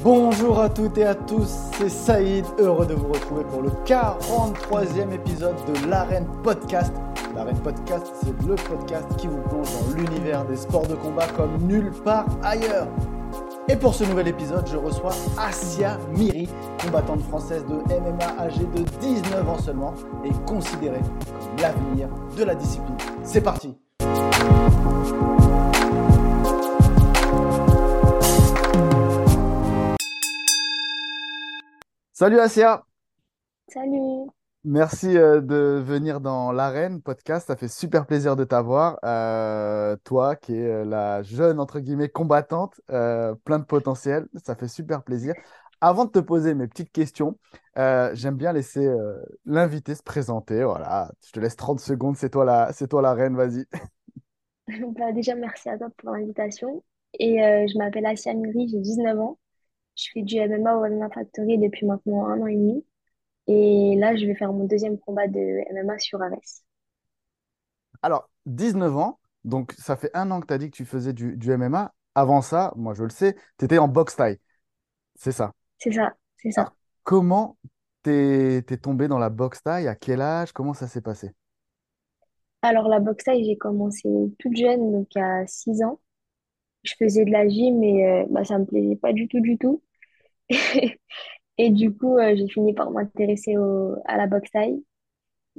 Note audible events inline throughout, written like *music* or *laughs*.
Bonjour à toutes et à tous, c'est Saïd, heureux de vous retrouver pour le 43e épisode de l'Arène Podcast. L'Arène Podcast, c'est le podcast qui vous plonge dans l'univers des sports de combat comme nulle part ailleurs. Et pour ce nouvel épisode, je reçois Asia Miri, combattante française de MMA âgée de 19 ans seulement et considérée comme l'avenir de la discipline. C'est parti Salut Asia Salut. Merci euh, de venir dans l'Arène podcast. Ça fait super plaisir de t'avoir. Euh, toi qui es euh, la jeune, entre guillemets, combattante, plein de potentiel. Ça fait super plaisir. Avant de te poser mes petites questions, j'aime bien laisser l'invité se présenter. Voilà, je te laisse 30 secondes. C'est toi la, c'est toi la reine, vas-y. *laughs* Bah, déjà, merci à toi pour l'invitation. Et je m'appelle Asia Miri, j'ai 19 ans. Je fais du MMA au MMA Factory depuis maintenant un an et demi. Et là, je vais faire mon deuxième combat de MMA sur Ares. Alors, 19 ans, donc ça fait un an que tu as dit que tu faisais du, MMA. Avant ça, moi je le sais, tu étais en boxe taille. C'est ça. C'est ça, c'est ça. comment t'es es tombé dans la boxe taille? À quel âge? Comment ça s'est passé? Alors, la boxe taille, j'ai commencé toute jeune, donc à 6 ans. Je faisais de la gym et euh, bah, ça me plaisait pas du tout, du tout. *laughs* Et du coup, euh, j'ai fini par m'intéresser à la boxe thaï.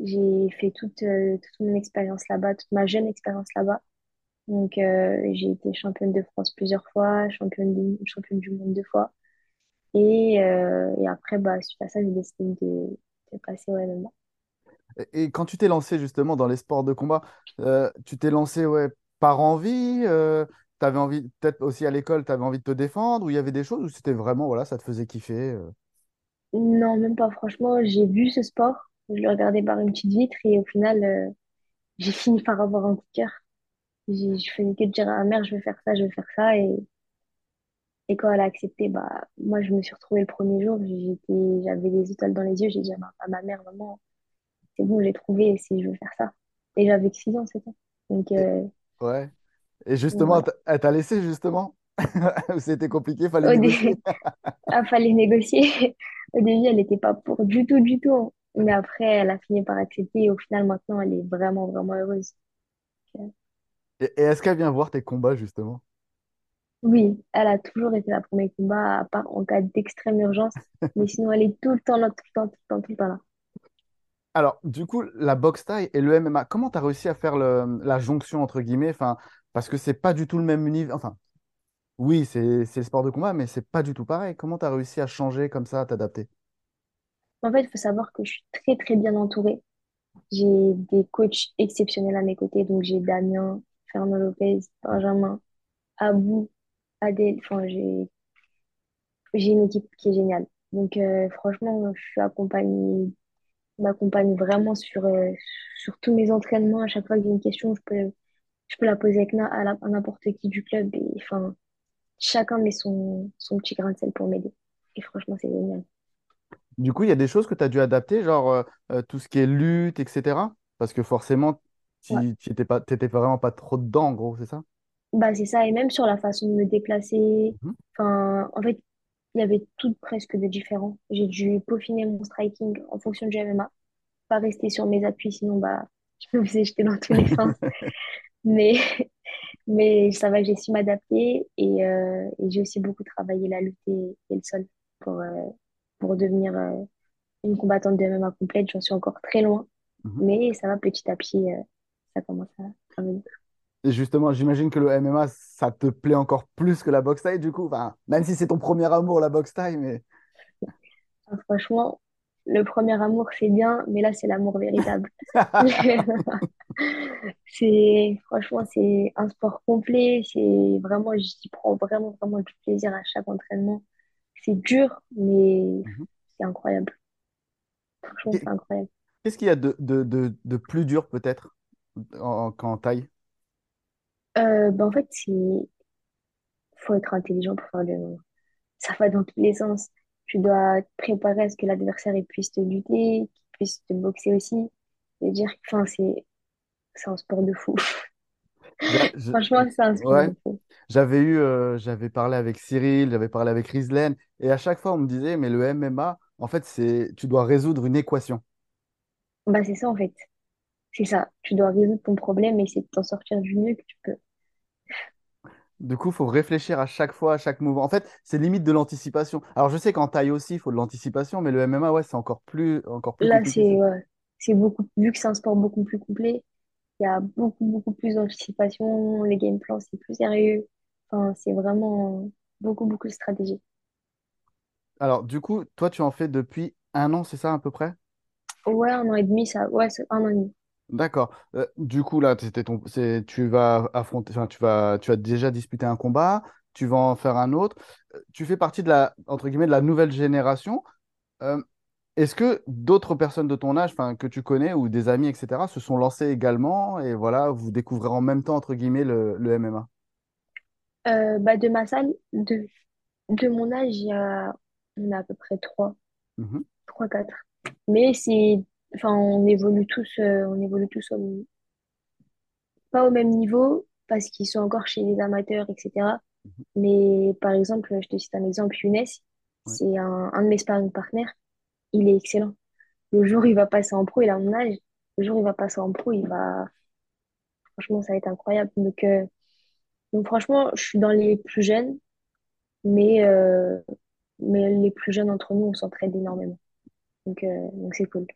J'ai fait toute, euh, toute mon expérience là-bas, toute ma jeune expérience là-bas. Donc, euh, j'ai été championne de France plusieurs fois, championne du, monde deux fois. Et, après, bah, suite à ça, j'ai décidé de, de passer au MMA. Et quand tu t'es lancé justement dans les sports de combat, tu t'es lancé ouais, par envie tu avais envie, peut-être aussi à l'école, tu avais envie de te défendre, ou il y avait des choses où c'était vraiment, voilà, ça te faisait kiffer Non, même pas. Franchement, j'ai vu ce sport, je le regardais par une petite vitre et au final, euh, j'ai fini par avoir un coup de cœur. J'ai- Je faisais que de dire à ma mère, je vais faire ça, je vais faire ça. Et, et quand elle a accepté, bah, moi, je me suis retrouvée le premier jour, j'étais, j'avais des étoiles dans les yeux, j'ai dit à ma, à ma mère, maman, c'est bon, j'ai trouvé, si je veux faire ça. Et j'avais que 6 ans, c'est ça. Donc, Et- euh, Ouais. Et justement, t- elle t'a laissé justement? *laughs* C'était compliqué, fallait Au négocier. dé- *laughs* ah, fallait négocier. *laughs* Au début, elle n'était pas pour du tout, du tout. hein. Mais après, elle a fini par accepter et au final, maintenant, elle est vraiment, vraiment heureuse. Et, et est-ce qu'elle vient voir tes combats justement? Oui, elle a toujours été là pour mes combats, à part en cas d'extrême urgence. Mais sinon, elle est tout le temps là, tout le temps, tout le temps, tout le temps là. Alors, du coup, la boxe thaï et le MMA, comment tu as réussi à faire le- la jonction entre guillemets? Enfin, parce que c'est pas du tout le même univers. Enfin, oui, c'est le sport de combat, mais c'est pas du tout pareil. Comment tu as réussi à changer comme ça, à t'adapter? En fait, il faut savoir que je suis très, très bien entourée. J'ai des coachs exceptionnels à mes côtés. Donc, j'ai Damien, Fernand Lopez, Benjamin, Abou, Adèle. Enfin, j'ai j'ai une équipe qui est géniale. Donc, euh, franchement, je suis accompagnée, m'accompagne vraiment sur, euh, sur tous mes entraînements. À chaque fois que j'ai une question, je peux, je peux la poser avec na- à n'importe qui du club. Et enfin, chacun met son, son petit grain de sel pour m'aider. Et franchement, c'est génial. Du coup, il y a des choses que tu as dû adapter, genre euh, euh, tout ce qui est lutte, etc. Parce que forcément, tu Ouais. n'étais pas, t'étais vraiment pas trop dedans, en gros, c'est ça? Bah, c'est ça. Et même sur la façon de me déplacer. Mhm. Enfin, en fait, il y avait tout presque de différent. J'ai dû peaufiner mon striking en fonction du MMA. Pas rester sur mes appuis, sinon, bah, *laughs* je me faisais jeter dans tous les *laughs* sens. Mais, *laughs* mais ça va, j'ai su m'adapter et, euh, et j'ai aussi beaucoup travaillé la lutte et, et le sol pour, euh, pour devenir euh, une combattante de MMA complète. J'en suis encore très loin, Mhm. mais ça va petit à petit, ça commence à, à venir. Et justement, j'imagine que le MMA, ça te plaît encore plus que la boxe thaï, du coup. Enfin, même si c'est ton premier amour, la boxe thaï, mais... Enfin, franchement, le premier amour, c'est bien, mais là, c'est l'amour véritable. *laughs* *laughs* C'est, franchement, c'est un sport complet. C'est vraiment, j'y prends vraiment, vraiment du plaisir à chaque entraînement. C'est dur, mais Mhm. c'est incroyable. Franchement, c'est incroyable. Qu'est-ce qu'il y a de, de, de, de plus dur, peut-être, en, qu'en thaï? Euh, ben, en fait, c'est, faut être intelligent pour faire le. Ça va dans tous les sens. Tu dois te préparer à ce que l'adversaire puisse te lutter, qu'il puisse te boxer aussi. Enfin, c'est, un sport de fou. *laughs* Je- Franchement, c'est inspirant. ouais. J'avais eu, euh, j'avais parlé avec Cyril, j'avais parlé avec Rizlen, et à chaque fois on me disait, mais le MMA, en fait, c'est, tu dois résoudre une équation. Bah, c'est ça, en fait. C'est ça. Tu dois résoudre ton problème et essayer de t'en sortir du mieux que tu peux. Du coup, il faut réfléchir à chaque fois, à chaque mouvement. En fait, c'est limite de l'anticipation. Alors, je sais qu'en taille aussi, il faut de l'anticipation, mais le MMA, ouais, c'est encore plus, encore plus Là, compliqué. c'est ouais, c'est beaucoup, vu que c'est un sport beaucoup plus complet, il y a beaucoup, beaucoup plus d'anticipation. Les game plans, c'est plus sérieux. Enfin, c'est vraiment beaucoup, beaucoup de stratégie. Alors, du coup, toi, tu en fais depuis un an, c'est ça à peu près? Ouais, un an et demi, ça. Ouais, c'est un an et demi. D'accord. Euh, du coup, là, c'était ton, c'est, tu vas affronter, enfin, tu vas, tu as déjà disputé un combat, tu vas en faire un autre. Euh, Tu fais partie de la, entre guillemets, de la nouvelle génération. Euh, est-ce que d'autres personnes de ton âge, enfin, que tu connais ou des amis, etc., se sont lancés également et voilà, vous découvrez en même temps, entre guillemets, le, le MMA? Euh, bah, de ma salle, de, de mon âge, il y a, on a à peu près trois, Mhm, trois, quatre. Mais c'est, enfin, on évolue tous, euh, on évolue tous au- pas au même niveau parce qu'ils sont encore chez les amateurs, etc. mhm, Mais par exemple, je te cite un exemple, Younes, ouais. c'est un, un de mes sparring partners, il est excellent. Le jour où il va passer en pro, il a mon âge, le jour où il va passer en pro, il va, franchement, ça va être incroyable. Donc, euh, donc franchement, je suis dans les plus jeunes, mais, euh, mais les plus jeunes entre nous, on s'entraide énormément. Donc, euh, donc c'est cool.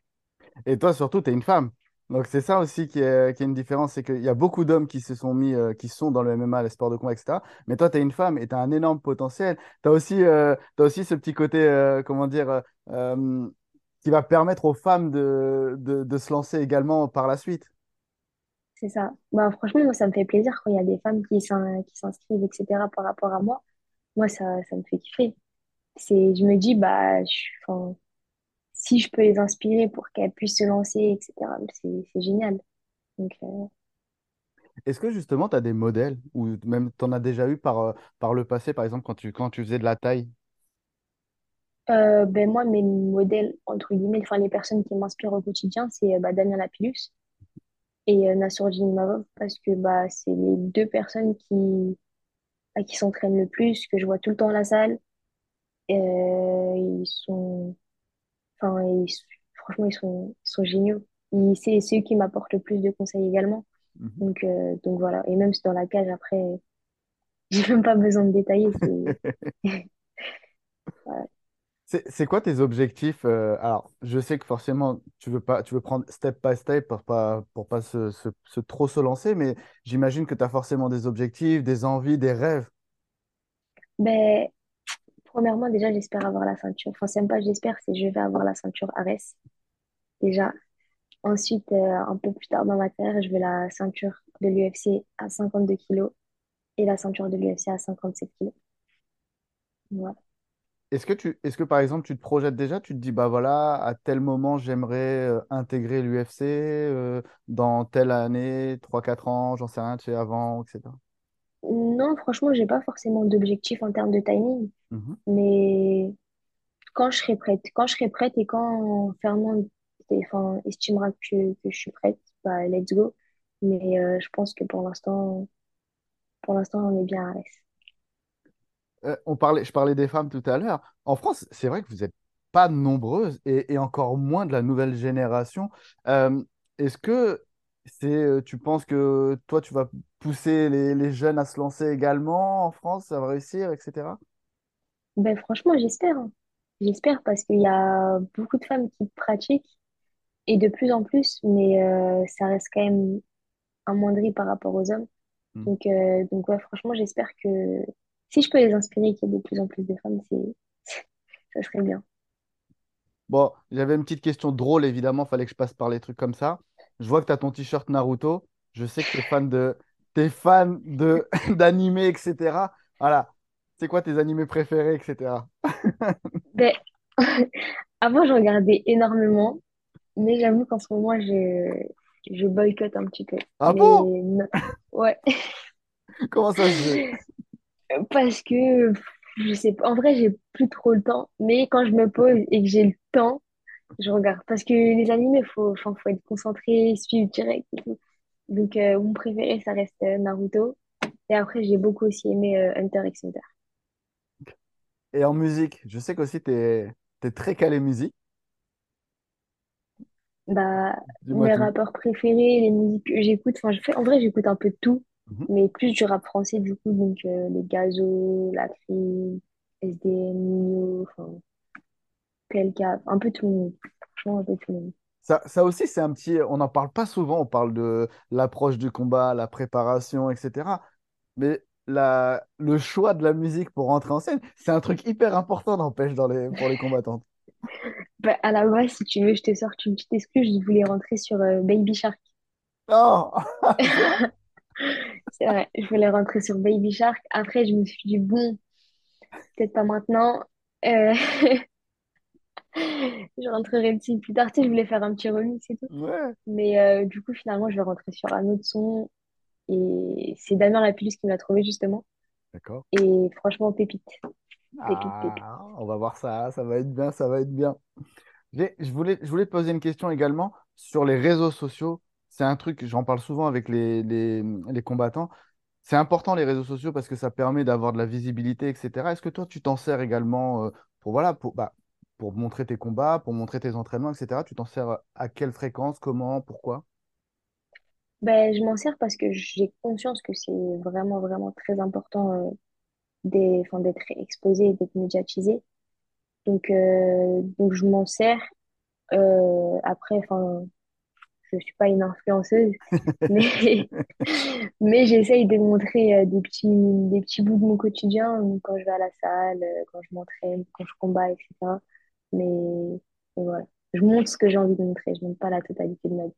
Et toi, surtout, tu es une femme. Donc, c'est ça aussi qui est, qui est une différence, c'est qu'il y a beaucoup d'hommes qui se sont mis, euh, qui sont dans le MMA, les sports de combat, etc. Mais toi, tu es une femme et tu as un énorme potentiel. Tu as aussi, euh, aussi ce petit côté, euh, comment dire, euh, qui va permettre aux femmes de, de, se lancer également par la suite. C'est ça. Bah, franchement, moi, ça me fait plaisir quand il y a des femmes qui s'in- qui s'inscrivent, etc., par rapport à moi. Moi, ça, ça me fait kiffer. Je me dis, bah, je, suis- si je peux les inspirer pour qu'elles puissent se lancer, etc., c'est, c'est génial. Donc, euh, Est-ce que justement, tu as des modèles ou même tu en as déjà eu par, euh, par le passé, par exemple, quand tu, quand tu faisais de la taille? euh, ben, moi, mes modèles, entre guillemets, enfin, les personnes qui m'inspirent au quotidien, c'est bah, Damien Lapillus et euh, Nassourdine Imavov, parce que bah, c'est les deux personnes qui, à qui s'entraînent le plus, que je vois tout le temps à la salle. Euh, ils sont, enfin, ils- franchement, ils sont, ils sont géniaux. C'est eux qui m'apportent le plus de conseils également. Mhm. Donc, euh, donc voilà. Et même si dans la cage, après, *laughs* j'ai même pas besoin de détailler. C'est, *laughs* voilà. Quoi tes objectifs? euh, alors, je sais que forcément, tu veux pas, tu veux prendre step by step pour pas, pour pas se, se- se trop se lancer, mais j'imagine que tu as forcément des objectifs, des envies, des rêves. Ben, premièrement, déjà, j'espère avoir la ceinture. Enfin, c'est pas j'espère, c'est je vais avoir la ceinture Ares, déjà. Ensuite, euh, un peu plus tard dans ma carrière, je vais la ceinture de l'UFC à 52 kilos et la ceinture de l'UFC à 57 kilos. Voilà. Est-ce que est-ce que par exemple, tu te projettes déjà, tu te dis, bah voilà, à tel moment, j'aimerais euh, intégrer l'UFC, euh, dans telle année, trois quatre ans, j'en sais rien, tu sais, avant, etc. Non, franchement, j'ai pas forcément d'objectif en termes de timing, Mhm. mais quand je serai prête, quand je serai prête et quand Fernand enfin, estimera que, que je suis prête, bah, let's go. Mais euh, je pense que pour l'instant, pour l'instant, on est bien à l'aise. Euh, on parlait, je parlais des femmes tout à l'heure. En France, c'est vrai que vous n'êtes pas nombreuses et, et encore moins de la nouvelle génération. Euh, est-ce que c'est, euh, tu penses que toi, tu vas pousser les, les jeunes à se lancer également en France, ça va réussir, etc. Ben, franchement, j'espère. hein. J'espère parce qu'il y a beaucoup de femmes qui pratiquent et de plus en plus, mais euh, ça reste quand même amoindri par rapport aux hommes. Hmm. Donc, euh, donc ouais, franchement, j'espère que si je peux les inspirer, qu'il y ait de plus en plus de femmes, c'est, *laughs* ça serait bien. Bon, j'avais une petite question drôle, évidemment, fallait que je passe par les trucs comme ça. Je vois que tu as ton t-shirt Naruto. Je sais que tu es fan de, t'es fan de *laughs* d'animés, etc. Voilà. C'est quoi tes animés préférés, etc. *laughs* Ben, *laughs* avant, je regardais énormément, mais j'avoue qu'en ce moment, je, je boycotte un petit peu. Ah Mais bon? non- ouais, Comment ça se fait? parce que je sais pas, en vrai, j'ai plus trop le temps, mais quand je me pose et que j'ai le temps, je regarde. Parce que les animés, faut, enfin, faut être concentré, suivre direct et tout. Donc, euh, mon préféré, ça reste euh, Naruto. Et après, j'ai beaucoup aussi aimé euh, Hunter x Hunter. Et en musique, je sais qu'aussi tu es, très calé musique. Bah, Dis-moi mes tout. rappeurs préférés, les musiques que j'écoute, enfin, je fais, en vrai, j'écoute un peu de tout, Mhm. mais plus du rap français, du coup, donc euh, les Gazo, La Crime, SDM, Nino, enfin, PLK, un peu tout le monde. Franchement, un peu tout le monde. Ça, ça aussi, c'est un petit. On n'en parle pas souvent. On parle de l'approche du combat, la préparation, etc. Mais la, le choix de la musique pour rentrer en scène, c'est un truc hyper important, n'empêche, dans les, pour les combattantes. *laughs* Bah, à la base, si tu veux, je te sors une petite excuse, je voulais rentrer sur euh, Baby Shark. Oh! C'est *laughs* vrai? *laughs* C'est vrai, je voulais rentrer sur Baby Shark. Après, je me suis dit, bon, peut-être pas maintenant. Euh, je rentrerai dessus plus tard. Tu sais, je voulais faire un petit remix et tout. Ouais, Mais euh, du coup, finalement, je vais rentrer sur un autre son. Et c'est Damien Lapillus qui me l'a trouvé, justement. d'accord. Et franchement, pépite. Pépite, pépite. Ah, on va voir ça. Ça va être bien, ça va être bien. Je voulais, je voulais te poser une question également sur les réseaux sociaux. C'est un truc, j'en parle souvent avec les, les, les combattants. C'est important les réseaux sociaux parce que ça permet d'avoir de la visibilité, etc. Est-ce que toi, tu t'en sers également euh, pour, voilà, pour, bah, pour montrer tes combats, pour montrer tes entraînements, etc. Tu t'en sers à quelle fréquence, comment, pourquoi? Ben, je m'en sers parce que j'ai conscience que c'est vraiment, vraiment très important euh, d'être exposé et d'être médiatisé. Donc, euh, donc je m'en sers. Euh, après, enfin, je suis pas une influenceuse, *laughs* mais, *laughs* mais j'essaye de montrer euh, des petits, des petits bouts de mon quotidien quand je vais à la salle, euh, quand je m'entraîne, quand je combats, etc. Mais, mais voilà. Je montre ce que j'ai envie de montrer, je montre pas la totalité de ma vie.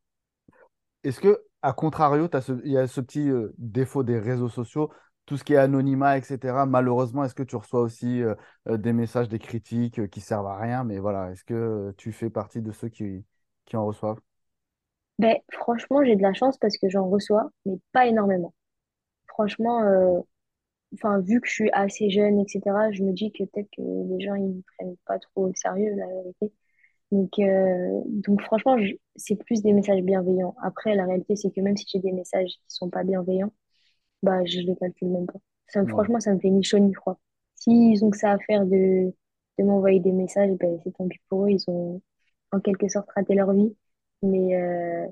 Est-ce que, à contrario, il y a ce petit euh, défaut des réseaux sociaux, tout ce qui est anonymat, etc. Malheureusement, est-ce que tu reçois aussi euh, euh, des messages, des critiques euh, qui servent à rien? Mais voilà, est-ce que tu fais partie de ceux qui, qui en reçoivent? Ben, franchement, j'ai de la chance parce que j'en reçois, mais pas énormément. Franchement, enfin, vu que je suis assez jeune, etc., je me dis que peut-être que les gens, ils ne prennent pas trop au sérieux, la vérité. Donc, euh, donc franchement, c'est plus des messages bienveillants. Après, la réalité, c'est que même si j'ai des messages qui sont pas bienveillants, bah, je les calcule même pas. Ça, Ouais, franchement, ça me fait ni chaud ni froid. S'ils ont que ça à faire de, de m'envoyer des messages, ben, c'est tant pis pour eux. Ils ont en quelque sorte raté leur vie. Mais, euh,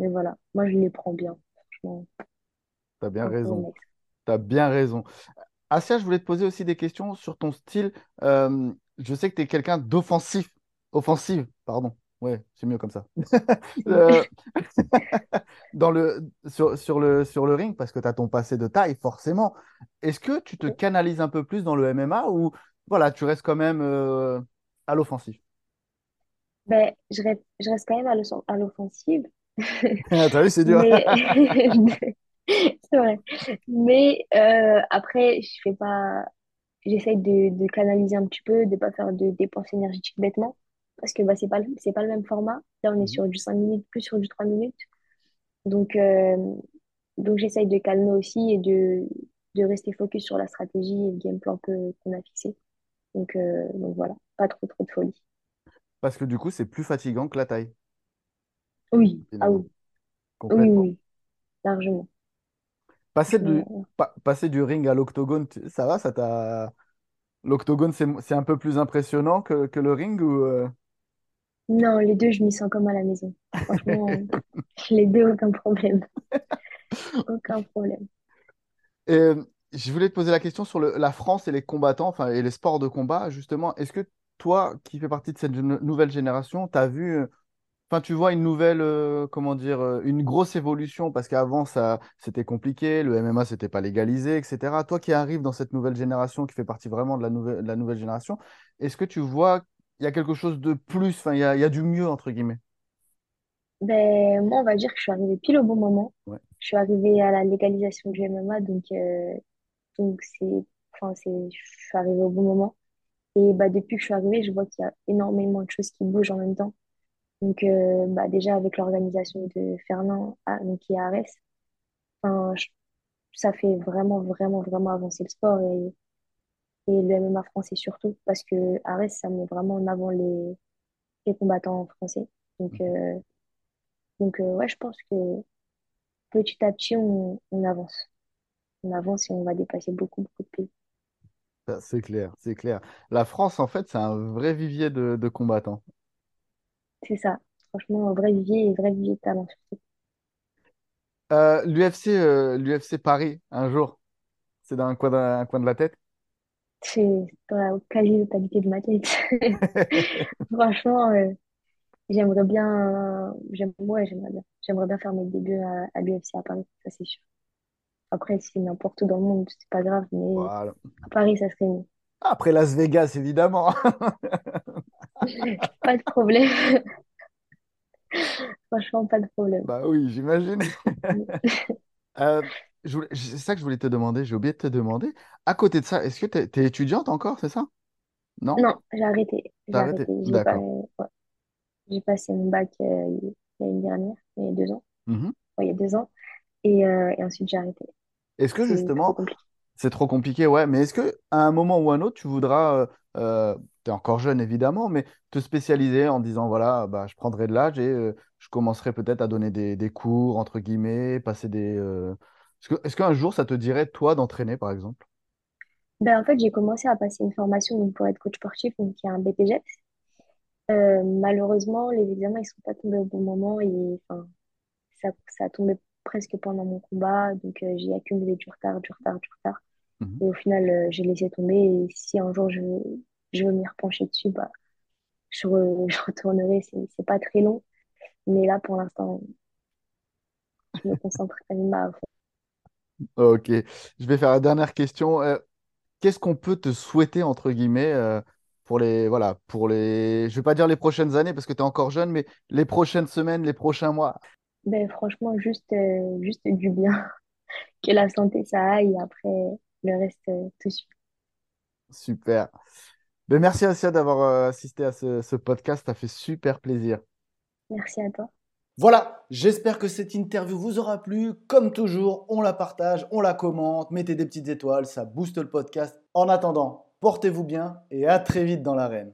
mais voilà, moi, je les prends bien. Franchement, tu as bien raison. Tu as bien raison. Asia, je voulais te poser aussi des questions sur ton style. Euh, je sais que tu es quelqu'un d'offensif. Offensive, pardon. Ouais, c'est mieux comme ça. *laughs* Euh, *laughs* dans le, sur, sur le, sur le ring, parce que tu as ton passé de taille, forcément. Est-ce que tu te canalises un peu plus dans le MMA ou voilà, tu restes quand même euh, à l'offensif? Ben, je reste, je reste quand même à l'off- à l'offensive. T'as vu, c'est dur. Mais *laughs* *laughs* c'est vrai. Mais euh, après, je fais pas. J'essaye de, de canaliser un petit peu, de pas faire de dépenses énergétiques bêtement. Parce que bah, c'est pas, le- c'est pas le même format. Là, on est Mhm. sur du 5 minutes, plus sur du 3 minutes. Donc, euh, donc j'essaye de calmer aussi et de, de rester focus sur la stratégie et le game plan que, qu'on a fixé. Donc, euh, donc voilà, pas trop trop de folie. Parce que du coup, c'est plus fatigant que la taille, Oui, ah finalement. oui, oui, oui, Complètement. oui, largement. Passer du, Franchement, pa- passer du ring à l'octogone, tu- ça va, ça t'a. L'octogone, c'est c'est un peu plus impressionnant que, que le ring ou euh, Non, les deux, je m'y sens comme à la maison. Franchement, *laughs* les deux, aucun problème. *laughs* Aucun problème. Et euh, je voulais te poser la question sur le- la France et les combattants, enfin, et les sports de combat, justement. Est-ce que toi, qui fais partie de cette nouvelle génération, tu as vu, euh, enfin, tu vois une nouvelle, euh, comment dire, euh, une grosse évolution, parce qu'avant, ça, c'était compliqué, le MMA, c'était pas légalisé, etc. Toi qui arrives dans cette nouvelle génération, qui fait partie vraiment de la nouvelle, de la nouvelle génération, est-ce que tu vois il y a quelque chose de plus, enfin, il y a, y a du mieux, entre guillemets? Ben, moi, on va dire que je suis arrivée pile au bon moment. Ouais. Je suis arrivée à la légalisation du MMA, donc euh, donc c'est, enfin, c'est, je suis arrivée au bon moment. Et bah, depuis que je suis arrivée, je vois qu'il y a énormément de choses qui bougent en même temps. Donc, euh, bah, déjà avec l'organisation de Fernand, à, donc, qui est à Arès, enfin, je- ça fait vraiment, vraiment, vraiment avancer le sport et, et le MMA français surtout, parce que Arès, ça met vraiment en avant les, les combattants français. Donc, Mhm. euh, donc euh, ouais, je pense que petit à petit, on, on avance. On avance et on va dépasser beaucoup, beaucoup de pays. Ça, C'est clair, c'est clair. La France, en fait, c'est un vrai vivier de, de combattants. C'est ça. Franchement, un vrai vivier et vrai vivier de talent surtout. Euh, l'UFC, euh, l'UFC Paris, un jour, c'est dans un coin de, un coin de la tête. C'est dans la quasi-totalité de ma tête. *laughs* Franchement, euh, j'aimerais bien, j'aime, ouais, j'aimerais bien. J'aimerais bien faire mes débuts à, à l'UFC à Paris, ça c'est sûr. Après, si n'importe où dans le monde, c'est pas grave, mais Voilà. à Paris, ça serait mieux. Après Las Vegas, évidemment. *laughs* *laughs* Pas de problème. *laughs* Franchement, pas de problème. Bah oui, j'imagine. *laughs* Euh, je voulais- c'est ça que je voulais te demander, j'ai oublié de te demander. À côté de ça, est-ce que tu es, étudiante encore, c'est ça? Non? Non, j'ai arrêté. J'ai T'as arrêté? arrêté. J'ai pas, D'accord. ouais. J'ai passé mon bac euh, l'année dernière, il y a deux ans. Mhm. Ouais, il y a deux ans. Et, euh, et ensuite, j'ai arrêté. Est-ce que C'est trop justement, compliqué. C'est trop compliqué, ouais, mais est-ce que à un moment ou un autre, tu voudras, euh, tu es encore jeune évidemment, mais te spécialiser en disant, voilà, bah, je prendrai de l'âge et euh, je commencerai peut-être à donner des, des cours, entre guillemets, passer des... euh, Est-ce qu'un jour, ça te dirait, toi, d'entraîner, par exemple? Ben, en fait, j'ai commencé à passer une formation donc, pour être coach sportif, donc il y a un BPJEP. Euh, malheureusement, les examens, ils sont pas tombés au bon moment et ça, ça a tombé presque pendant mon combat. Donc, euh, j'ai accumulé du retard, du retard, du retard. Mhm. Et au final, euh, j'ai laissé tomber. Et si un jour je, je veux m'y repencher dessus, bah, je, re- *laughs* je retournerai. C'est, c'est pas très long. Mais là, pour l'instant, je me concentre à ma Ok, je vais faire la dernière question. Euh, qu'est-ce qu'on peut te souhaiter, entre guillemets, euh, pour les, voilà, pour les, je vais pas dire les prochaines années parce que tu es encore jeune, mais les prochaines semaines, les prochains mois? Ben, franchement, juste, euh, juste du bien. *laughs* Que la santé, ça aille. Après, le reste, euh, tout suit. Super. Ben, merci Asia d'avoir euh, assisté à ce, ce podcast, ça fait super plaisir. Merci à toi. Voilà, j'espère que cette interview vous aura plu. Comme toujours, on la partage, on la commente, mettez des petites étoiles, ça booste le podcast. En attendant, portez-vous bien et à très vite dans l'arène.